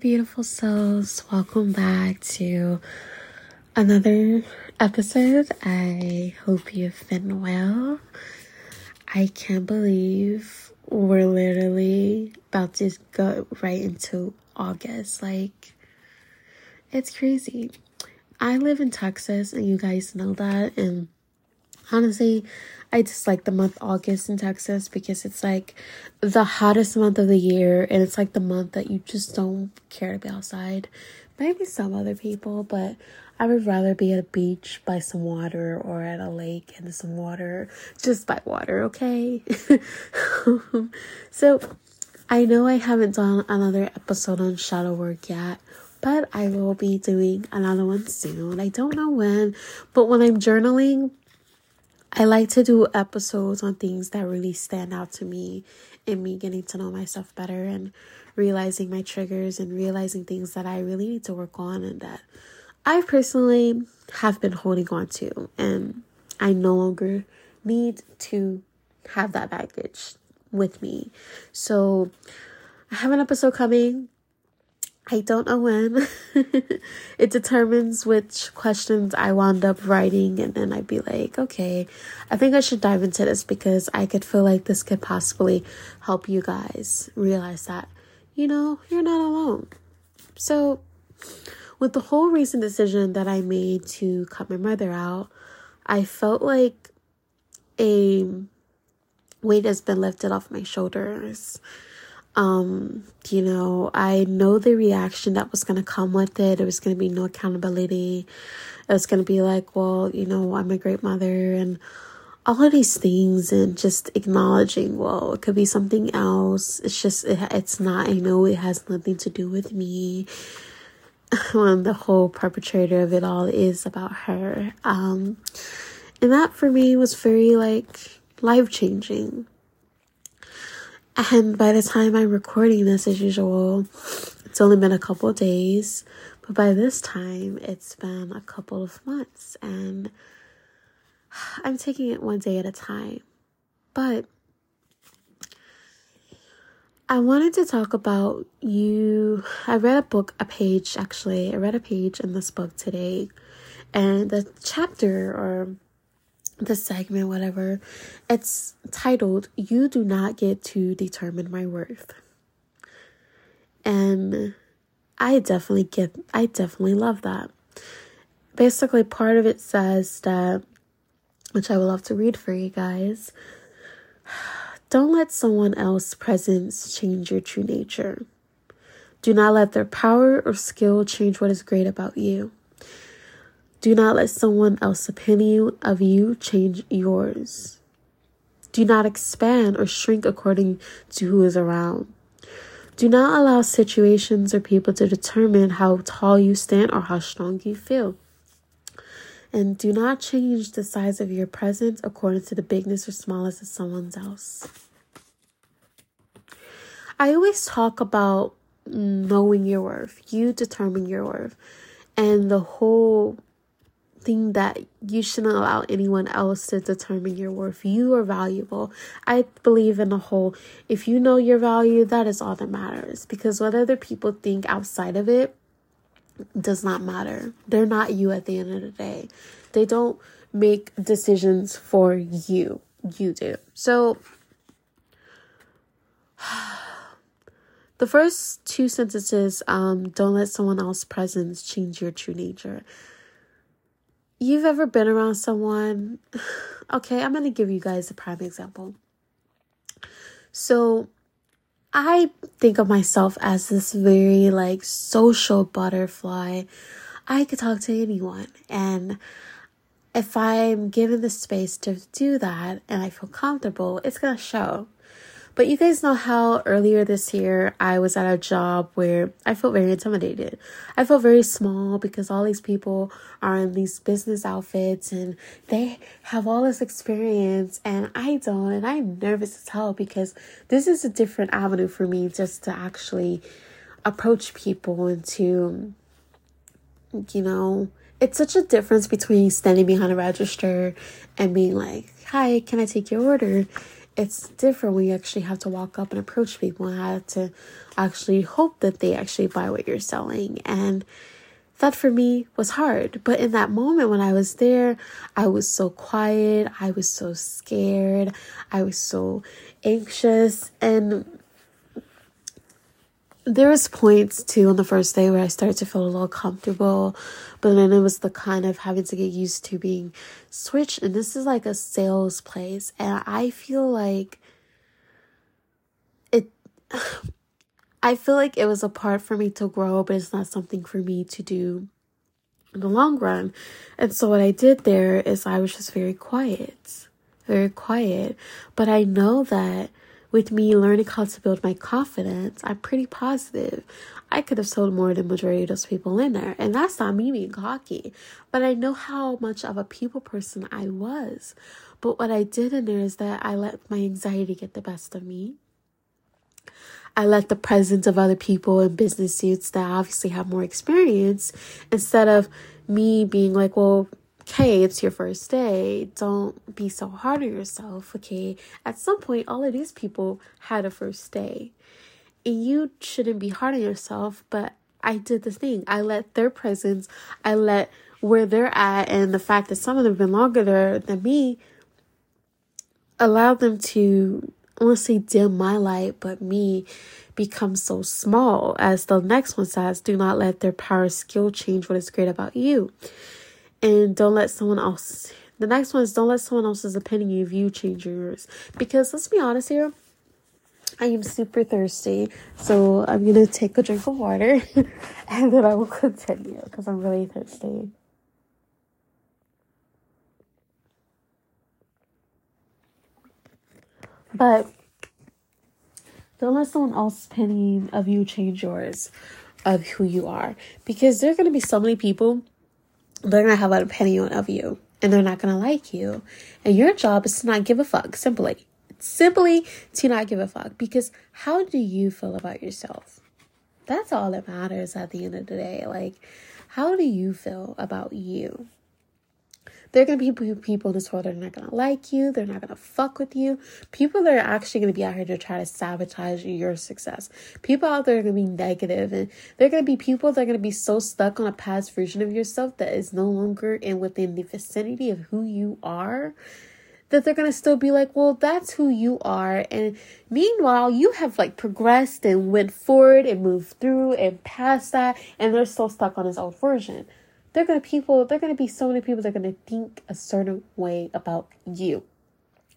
Beautiful souls. Welcome back to another episode. I hope you've been well. I can't believe we're literally about to go right into August. Like, it's crazy. I live in Texas, and you guys know that. And honestly, I dislike the month August in Texas because it's like the hottest month of the year and it's like the month that you just don't care to be outside. Maybe some other people, but I would rather be at a beach by some water or at a lake and some water, just by water, okay? so I know I haven't done another episode on shadow work yet, but I will be doing another one soon. I don't know when, but when I'm journaling, I like to do episodes on things that really stand out to me and me getting to know myself better and realizing my triggers and realizing things that I really need to work on and that I personally have been holding on to and I no longer need to have that baggage with me. So I have an episode coming I don't know when. it determines which questions I wound up writing, and then I'd be like, okay, I think I should dive into this because I could feel like this could possibly help you guys realize that, you know, you're not alone. So, with the whole recent decision that I made to cut my mother out, I felt like a weight has been lifted off my shoulders um you know i know the reaction that was going to come with it. It was going to be no accountability. It was going to be like well you know i'm a great mother and all of these things and just acknowledging well it could be something else. It's just it, it's not i know it has nothing to do with me. When the whole perpetrator of it all is about her. Um and that for me was very like life changing and by the time I'm recording this, as usual, it's only been a couple days. But by this time, it's been a couple of months. And I'm taking it one day at a time. But I wanted to talk about you. I read a book, a page actually. I read a page in this book today. And the chapter or the segment, whatever, it's titled You Do Not Get to Determine My Worth. And I definitely get, I definitely love that. Basically, part of it says that, which I would love to read for you guys. Don't let someone else's presence change your true nature. Do not let their power or skill change what is great about you. Do not let someone else's opinion of you change yours. Do not expand or shrink according to who is around. Do not allow situations or people to determine how tall you stand or how strong you feel. And do not change the size of your presence according to the bigness or smallness of someone else. I always talk about knowing your worth. You determine your worth. And the whole thing that you shouldn't allow anyone else to determine your worth. You are valuable. I believe in the whole if you know your value, that is all that matters because what other people think outside of it does not matter. They're not you at the end of the day. They don't make decisions for you. You do. So the first two sentences um don't let someone else's presence change your true nature you've ever been around someone, okay, I'm going to give you guys a prime example. So, I think of myself as this very like social butterfly. I could talk to anyone and if I'm given the space to do that and I feel comfortable, it's going to show. But you guys know how earlier this year I was at a job where I felt very intimidated. I felt very small because all these people are in these business outfits and they have all this experience and I don't. And I'm nervous as hell because this is a different avenue for me just to actually approach people and to, you know, it's such a difference between standing behind a register and being like, hi, can I take your order? It's different when you actually have to walk up and approach people and have to actually hope that they actually buy what you're selling. And that for me was hard. But in that moment when I was there, I was so quiet. I was so scared. I was so anxious. And there was points too on the first day where I started to feel a little comfortable, but then it was the kind of having to get used to being switched. And this is like a sales place, and I feel like it. I feel like it was a part for me to grow, but it's not something for me to do in the long run. And so what I did there is I was just very quiet, very quiet. But I know that with me learning how to build my confidence, I'm pretty positive. I could have sold more than the majority of those people in there. And that's not me being cocky. But I know how much of a people person I was. But what I did in there is that I let my anxiety get the best of me. I let the presence of other people in business suits that obviously have more experience instead of me being like, well, okay, it's your first day. Don't be so hard on yourself. Okay. At some point, all of these people had a first day. And you shouldn't be hard on yourself, but I did the thing. I let their presence, I let where they're at, and the fact that some of them have been longer there than me allowed them to, I want to say dim my light, but me become so small. As the next one says, do not let their power skill change what is great about you and don't let someone else the next one is don't let someone else's opinion of you change yours because let's be honest here I am super thirsty, so I'm gonna take a drink of water and then I will continue because I'm really thirsty. But don't let someone else's opinion of you change yours of who you are because there are gonna be so many people they're gonna have an opinion of you and they're not gonna like you. And your job is to not give a fuck, simply. Simply to not give a fuck. Because how do you feel about yourself? That's all that matters at the end of the day. Like, how do you feel about you? There are gonna be people in this world that are not gonna like you. They're not gonna fuck with you. People that are actually gonna be out here to try to sabotage your success. People out there are gonna be negative, and they're gonna be people that are gonna be so stuck on a past version of yourself that is no longer in within the vicinity of who you are that they're gonna still be like, well, that's who you are. And meanwhile, you have like progressed and went forward and moved through and past that, and they're still stuck on this old version they're gonna people they're gonna be so many people that are gonna think a certain way about you.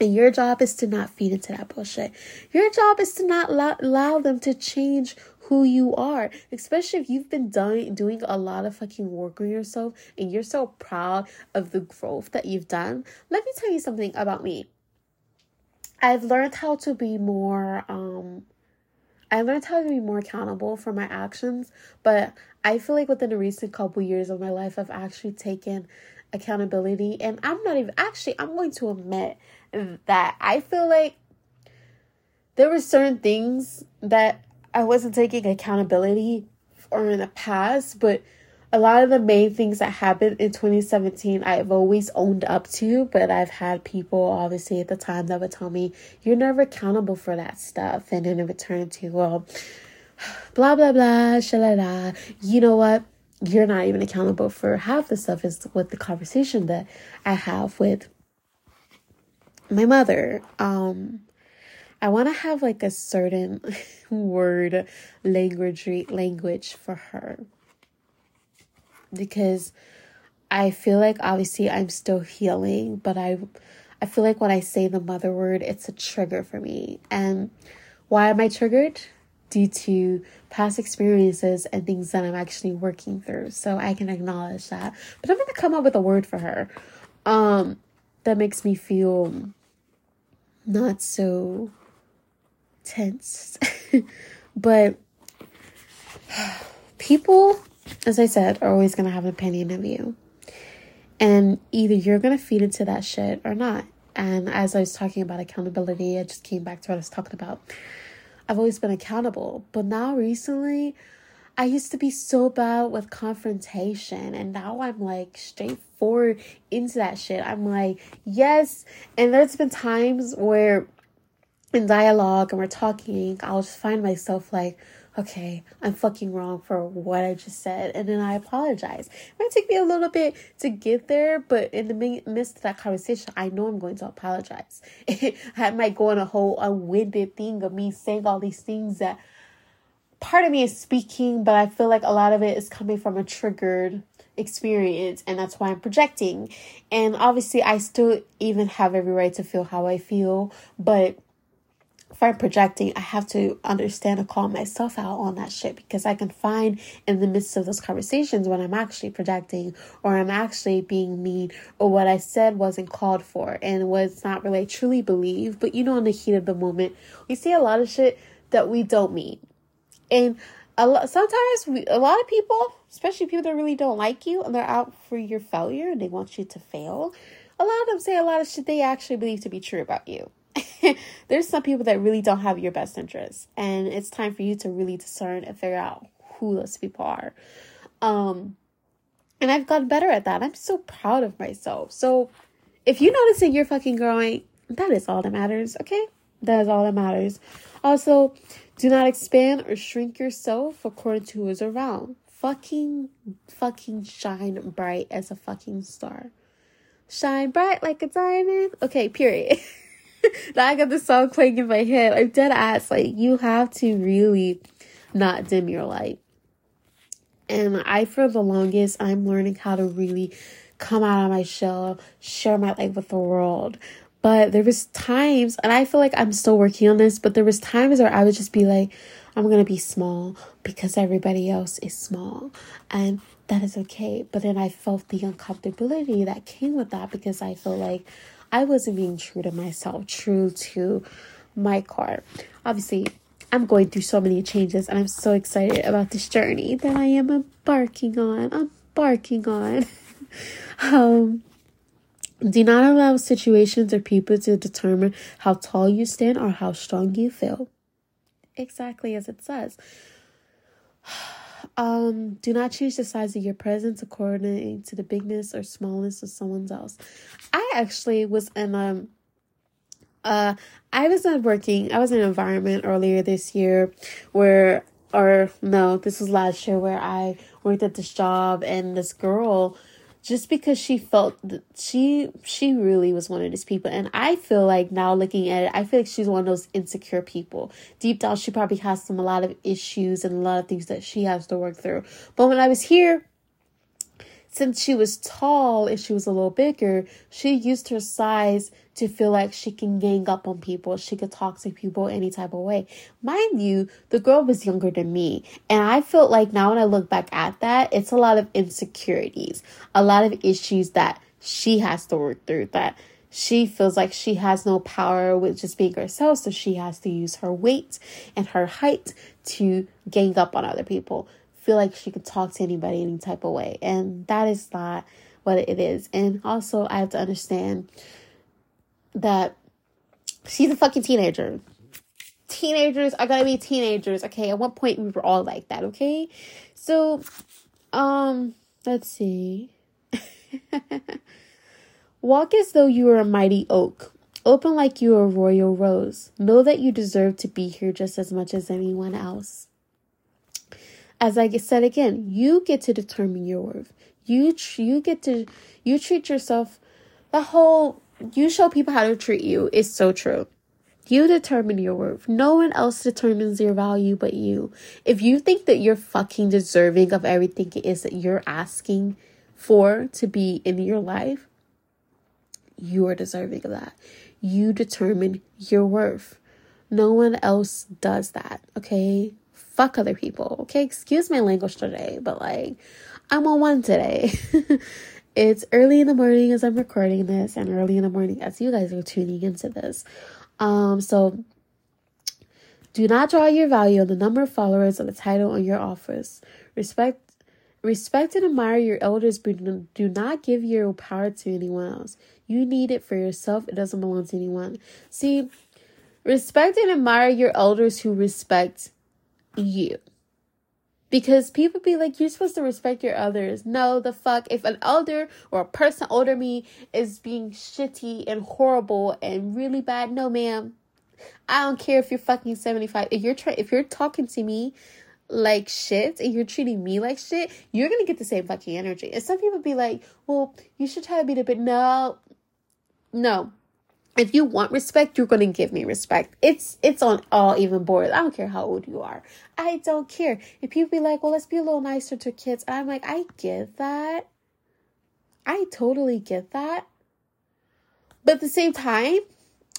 And your job is to not feed into that bullshit. Your job is to not allow, allow them to change who you are. Especially if you've been done, doing a lot of fucking work on yourself and you're so proud of the growth that you've done. Let me tell you something about me. I've learned how to be more um I learned how to be more accountable for my actions, but I feel like within the recent couple years of my life, I've actually taken accountability. And I'm not even, actually, I'm going to admit that I feel like there were certain things that I wasn't taking accountability for in the past, but a lot of the main things that happened in 2017 I've always owned up to, but I've had people obviously at the time that would tell me, you're never accountable for that stuff. And then it would turn to, well, blah, blah, blah, shalala. You know what? You're not even accountable for half the stuff, is what the conversation that I have with my mother. Um, I want to have like a certain word language language for her because I feel like obviously I'm still healing, but I I feel like when I say the mother word, it's a trigger for me. And why am I triggered? Due to past experiences and things that I'm actually working through. So I can acknowledge that. But I'm gonna come up with a word for her. Um that makes me feel not so tense. but people as I said, are always going to have an opinion of you. And either you're going to feed into that shit or not. And as I was talking about accountability, I just came back to what I was talking about. I've always been accountable, but now recently, I used to be so bad with confrontation, and now I'm like straightforward into that shit. I'm like, yes. And there's been times where in dialogue and we're talking, I'll just find myself like, okay, I'm fucking wrong for what I just said. And then I apologize. It might take me a little bit to get there, but in the midst of that conversation, I know I'm going to apologize. I might go on a whole unwinded thing of me saying all these things that part of me is speaking, but I feel like a lot of it is coming from a triggered experience and that's why I'm projecting. And obviously I still even have every right to feel how I feel, but I'm projecting, I have to understand and call myself out on that shit because I can find in the midst of those conversations when I'm actually projecting or I'm actually being mean or what I said wasn't called for and was not really truly believed. But you know, in the heat of the moment, we see a lot of shit that we don't mean. And a lot, sometimes we, a lot of people, especially people that really don't like you and they're out for your failure and they want you to fail, a lot of them say a lot of shit they actually believe to be true about you. There's some people that really don't have your best interests, and it's time for you to really discern and figure out who those people are. Um, and I've gotten better at that. I'm so proud of myself. So, if you notice that you're fucking growing, that is all that matters, okay? That is all that matters. Also, do not expand or shrink yourself according to who is around. Fucking, fucking shine bright as a fucking star. Shine bright like a diamond. Okay, period. now I got the song playing in my head. I'm dead ass. Like, you have to really not dim your light. And I, for the longest, I'm learning how to really come out of my shell, share my life with the world. But there was times, and I feel like I'm still working on this, but there was times where I would just be like, I'm gonna be small because everybody else is small. And that is okay. But then I felt the uncomfortability that came with that because I feel like I wasn't being true to myself, true to my car. Obviously, I'm going through so many changes and I'm so excited about this journey that I am embarking on. Embarking on. um do not allow situations or people to determine how tall you stand or how strong you feel. Exactly as it says. Um, do not change the size of your presence according to the bigness or smallness of someone else. I actually was in um uh I was not working I was in an environment earlier this year where or no, this was last year where I worked at this job and this girl just because she felt that she she really was one of these people. And i feel like now looking at it i feel like she's one of those insecure people. Deep down she probably has some a lot of issues and a lot of things that she has to work through. But when i was here since she was tall and she was a little bigger, she used her size to feel like she can gang up on people. She could talk to people any type of way. Mind you, the girl was younger than me. And I felt like now when I look back at that, it's a lot of insecurities, a lot of issues that she has to work through that she feels like she has no power with just being herself, so she has to use her weight and her height to gang up on other people feel like she could talk to anybody any type of way. And that is not what it is. And also, I have to understand that she's a fucking teenager. Teenagers are gonna be teenagers, okay? At one point, we were all like that, okay? So, um, let's see. Walk as though you were a mighty oak. Open like you are a royal rose. Know that you deserve to be here just as much as anyone else as I said again, you get to determine your worth. You you get to you treat yourself. The whole you show people how to treat you is so true. You determine your worth. No one else determines your value but you. If you think that you're fucking deserving of everything it is that you're asking for to be in your life, you are deserving of that. You determine your worth. No one else does that, okay? Fuck other people. Okay, excuse my language today, but like I'm on one today. it's early in the morning as I'm recording this, and early in the morning as you guys are tuning into this. Um, so do not draw your value on the number of followers or the title on your office. Respect Respect and admire your elders, but do not give your power to anyone else. You need it for yourself. It doesn't belong to anyone. See, respect and admire your elders who respect you. Because people be like, you're supposed to respect your others. No, the fuck. If an elder or a person older me is being shitty and horrible and really bad, no, ma'am. I don't care if you're fucking 75. If you're trying if you're talking to me like shit and you're treating me like shit, you're gonna get the same fucking energy. And some people be like, well, you should try to be a bit no. No. If you want respect, you're gonna give me respect. It's it's on all even boards. I don't care how old you are. I don't care. If people be like, well, let's be a little nicer to kids, And I'm like, I get that. I totally get that. But at the same time,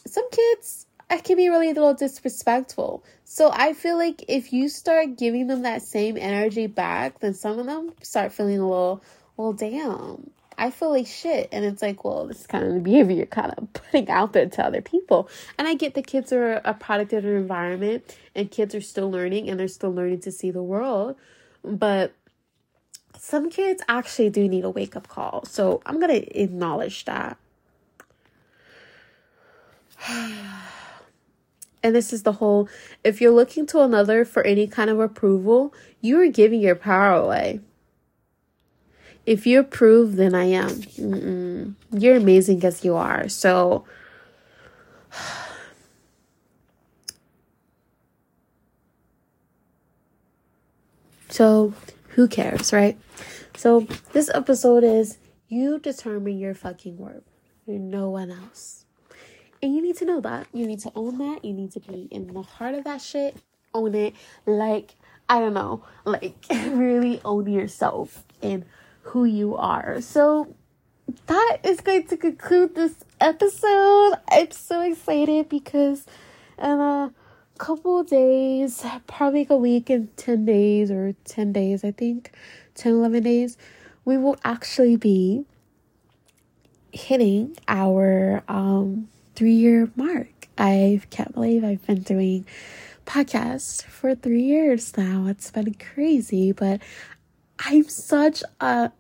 some kids I can be really a little disrespectful. So I feel like if you start giving them that same energy back, then some of them start feeling a little, well, damn. I feel like shit. And it's like, well, this is kind of the behavior you're kind of putting out there to other people. And I get the kids are a product of their environment and kids are still learning and they're still learning to see the world. But some kids actually do need a wake up call. So I'm going to acknowledge that. and this is the whole if you're looking to another for any kind of approval, you are giving your power away. If you approve, then I am. Mm-mm. You're amazing as you are. So, so who cares, right? So, this episode is you determine your fucking worth. No one else. And you need to know that. You need to own that. You need to be in the heart of that shit. Own it. Like, I don't know, like really own yourself and who you are. So that is going to conclude this episode. I'm so excited because in a couple days, probably like a week and 10 days or 10 days, I think, 10, 11 days, we will actually be hitting our um three year mark. I can't believe I've been doing podcasts for three years now. It's been crazy, but I'm such a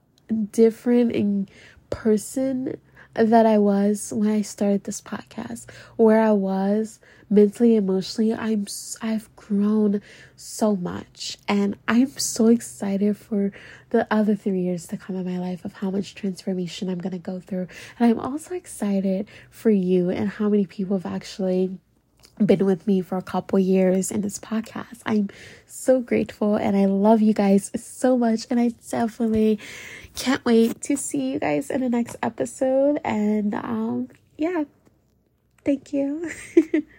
different person that I was when I started this podcast, where I was mentally, emotionally. I'm I've grown so much, and I'm so excited for the other three years to come in my life of how much transformation I'm gonna go through, and I'm also excited for you and how many people have actually been with me for a couple years in this podcast. I'm so grateful and I love you guys so much and I definitely can't wait to see you guys in the next episode and um yeah. Thank you.